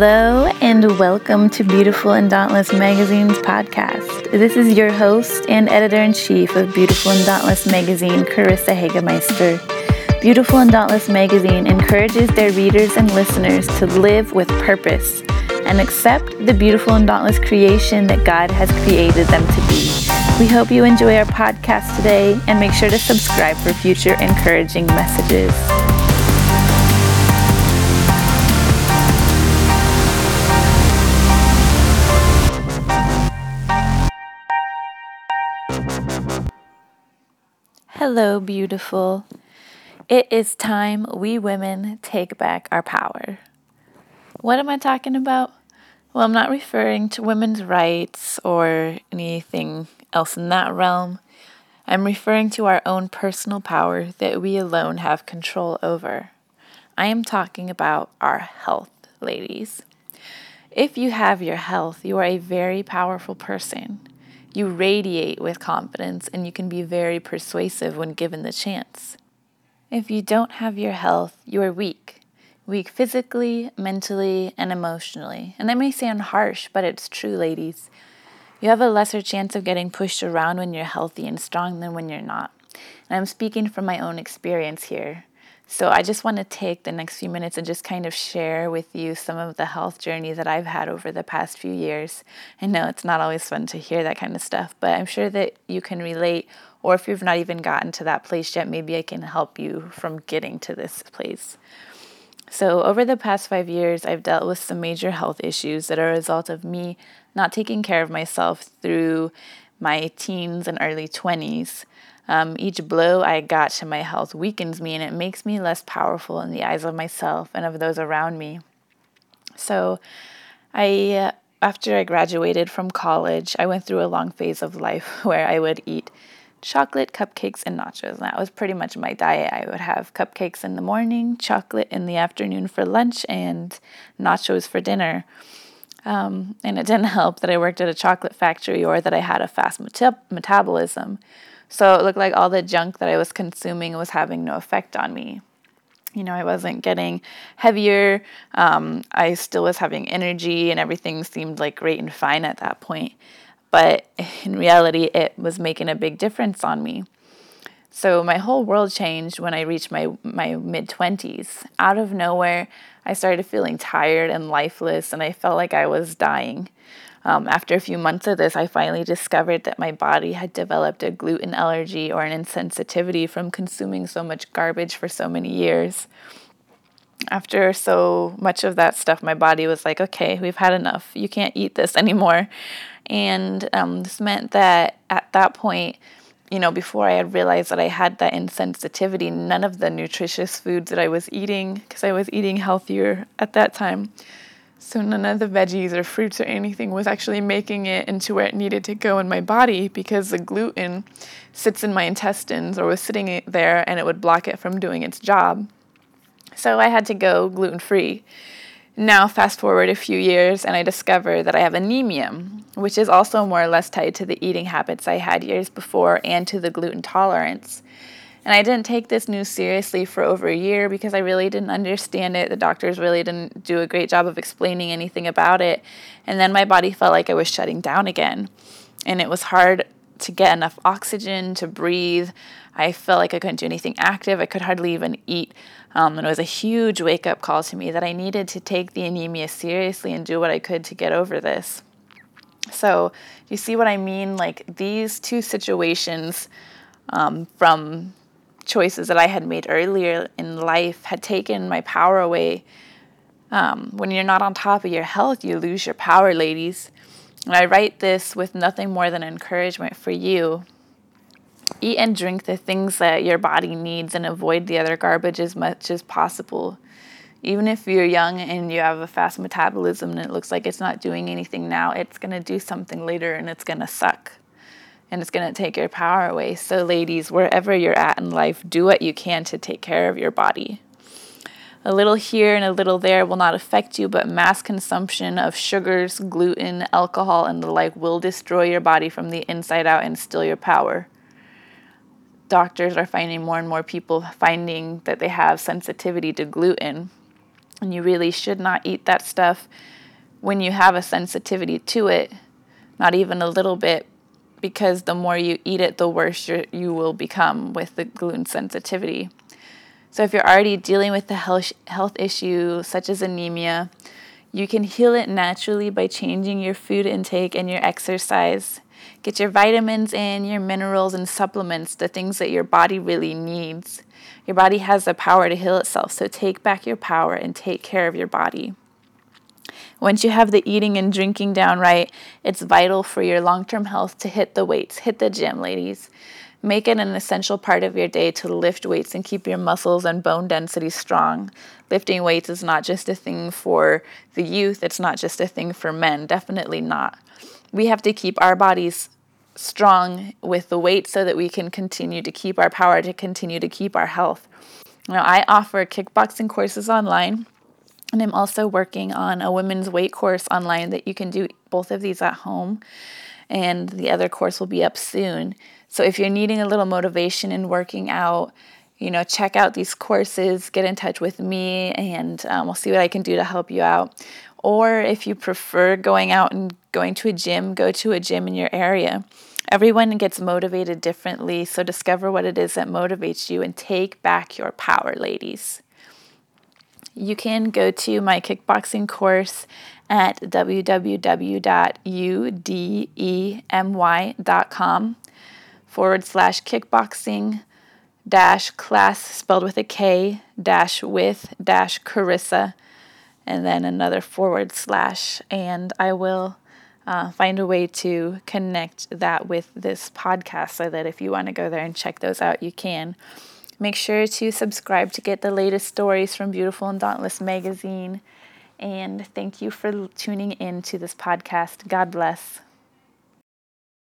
Hello, and welcome to Beautiful and Dauntless Magazine's podcast. This is your host and editor in chief of Beautiful and Dauntless Magazine, Carissa Hagemeister. Beautiful and Dauntless Magazine encourages their readers and listeners to live with purpose and accept the beautiful and dauntless creation that God has created them to be. We hope you enjoy our podcast today and make sure to subscribe for future encouraging messages. Hello, beautiful. It is time we women take back our power. What am I talking about? Well, I'm not referring to women's rights or anything else in that realm. I'm referring to our own personal power that we alone have control over. I am talking about our health, ladies. If you have your health, you are a very powerful person. You radiate with confidence and you can be very persuasive when given the chance. If you don't have your health, you are weak. Weak physically, mentally, and emotionally. And that may sound harsh, but it's true, ladies. You have a lesser chance of getting pushed around when you're healthy and strong than when you're not. And I'm speaking from my own experience here. So I just want to take the next few minutes and just kind of share with you some of the health journey that I've had over the past few years. I know it's not always fun to hear that kind of stuff, but I'm sure that you can relate. Or if you've not even gotten to that place yet, maybe I can help you from getting to this place. So, over the past five years, I've dealt with some major health issues that are a result of me not taking care of myself through my teens and early 20s. Um, each blow I got to my health weakens me and it makes me less powerful in the eyes of myself and of those around me. So, I, uh, after I graduated from college, I went through a long phase of life where I would eat chocolate, cupcakes, and nachos. And that was pretty much my diet. I would have cupcakes in the morning, chocolate in the afternoon for lunch, and nachos for dinner. Um, and it didn't help that I worked at a chocolate factory or that I had a fast metabolism. So it looked like all the junk that I was consuming was having no effect on me. You know, I wasn't getting heavier. Um, I still was having energy, and everything seemed like great and fine at that point but in reality, it was making a big difference on me. So my whole world changed when I reached my, my mid 20s. Out of nowhere, I started feeling tired and lifeless, and I felt like I was dying. Um, after a few months of this, I finally discovered that my body had developed a gluten allergy or an insensitivity from consuming so much garbage for so many years. After so much of that stuff, my body was like, okay, we've had enough. You can't eat this anymore. And um, this meant that at that point, you know, before I had realized that I had that insensitivity, none of the nutritious foods that I was eating, because I was eating healthier at that time, so none of the veggies or fruits or anything was actually making it into where it needed to go in my body because the gluten sits in my intestines or was sitting there and it would block it from doing its job. So I had to go gluten free. Now, fast forward a few years, and I discover that I have anemia, which is also more or less tied to the eating habits I had years before and to the gluten tolerance. And I didn't take this news seriously for over a year because I really didn't understand it. The doctors really didn't do a great job of explaining anything about it. And then my body felt like I was shutting down again. And it was hard to get enough oxygen to breathe. I felt like I couldn't do anything active. I could hardly even eat. Um, and it was a huge wake up call to me that I needed to take the anemia seriously and do what I could to get over this. So, you see what I mean? Like these two situations um, from choices that I had made earlier in life had taken my power away. Um, when you're not on top of your health, you lose your power, ladies. And I write this with nothing more than encouragement for you Eat and drink the things that your body needs and avoid the other garbage as much as possible. Even if you're young and you have a fast metabolism and it looks like it's not doing anything now, it's going to do something later and it's going to suck. And it's going to take your power away. So, ladies, wherever you're at in life, do what you can to take care of your body. A little here and a little there will not affect you, but mass consumption of sugars, gluten, alcohol, and the like will destroy your body from the inside out and steal your power doctors are finding more and more people finding that they have sensitivity to gluten. And you really should not eat that stuff when you have a sensitivity to it, not even a little bit, because the more you eat it, the worse you will become with the gluten sensitivity. So, if you're already dealing with the health, health issue, such as anemia, you can heal it naturally by changing your food intake and your exercise. Get your vitamins in, your minerals and supplements, the things that your body really needs. Your body has the power to heal itself, so take back your power and take care of your body. Once you have the eating and drinking down right, it's vital for your long term health to hit the weights, hit the gym, ladies. Make it an essential part of your day to lift weights and keep your muscles and bone density strong. Lifting weights is not just a thing for the youth, it's not just a thing for men, definitely not. We have to keep our bodies strong with the weight so that we can continue to keep our power, to continue to keep our health. Now, I offer kickboxing courses online, and I'm also working on a women's weight course online that you can do both of these at home, and the other course will be up soon. So if you're needing a little motivation in working out, you know, check out these courses, get in touch with me, and um, we'll see what I can do to help you out. Or if you prefer going out and going to a gym, go to a gym in your area. Everyone gets motivated differently, so discover what it is that motivates you and take back your power, ladies. You can go to my kickboxing course at www.udemy.com forward slash kickboxing dash class spelled with a K dash with dash Carissa and then another forward slash and I will uh, find a way to connect that with this podcast so that if you want to go there and check those out, you can. Make sure to subscribe to get the latest stories from Beautiful and Dauntless magazine. And thank you for tuning in to this podcast. God bless.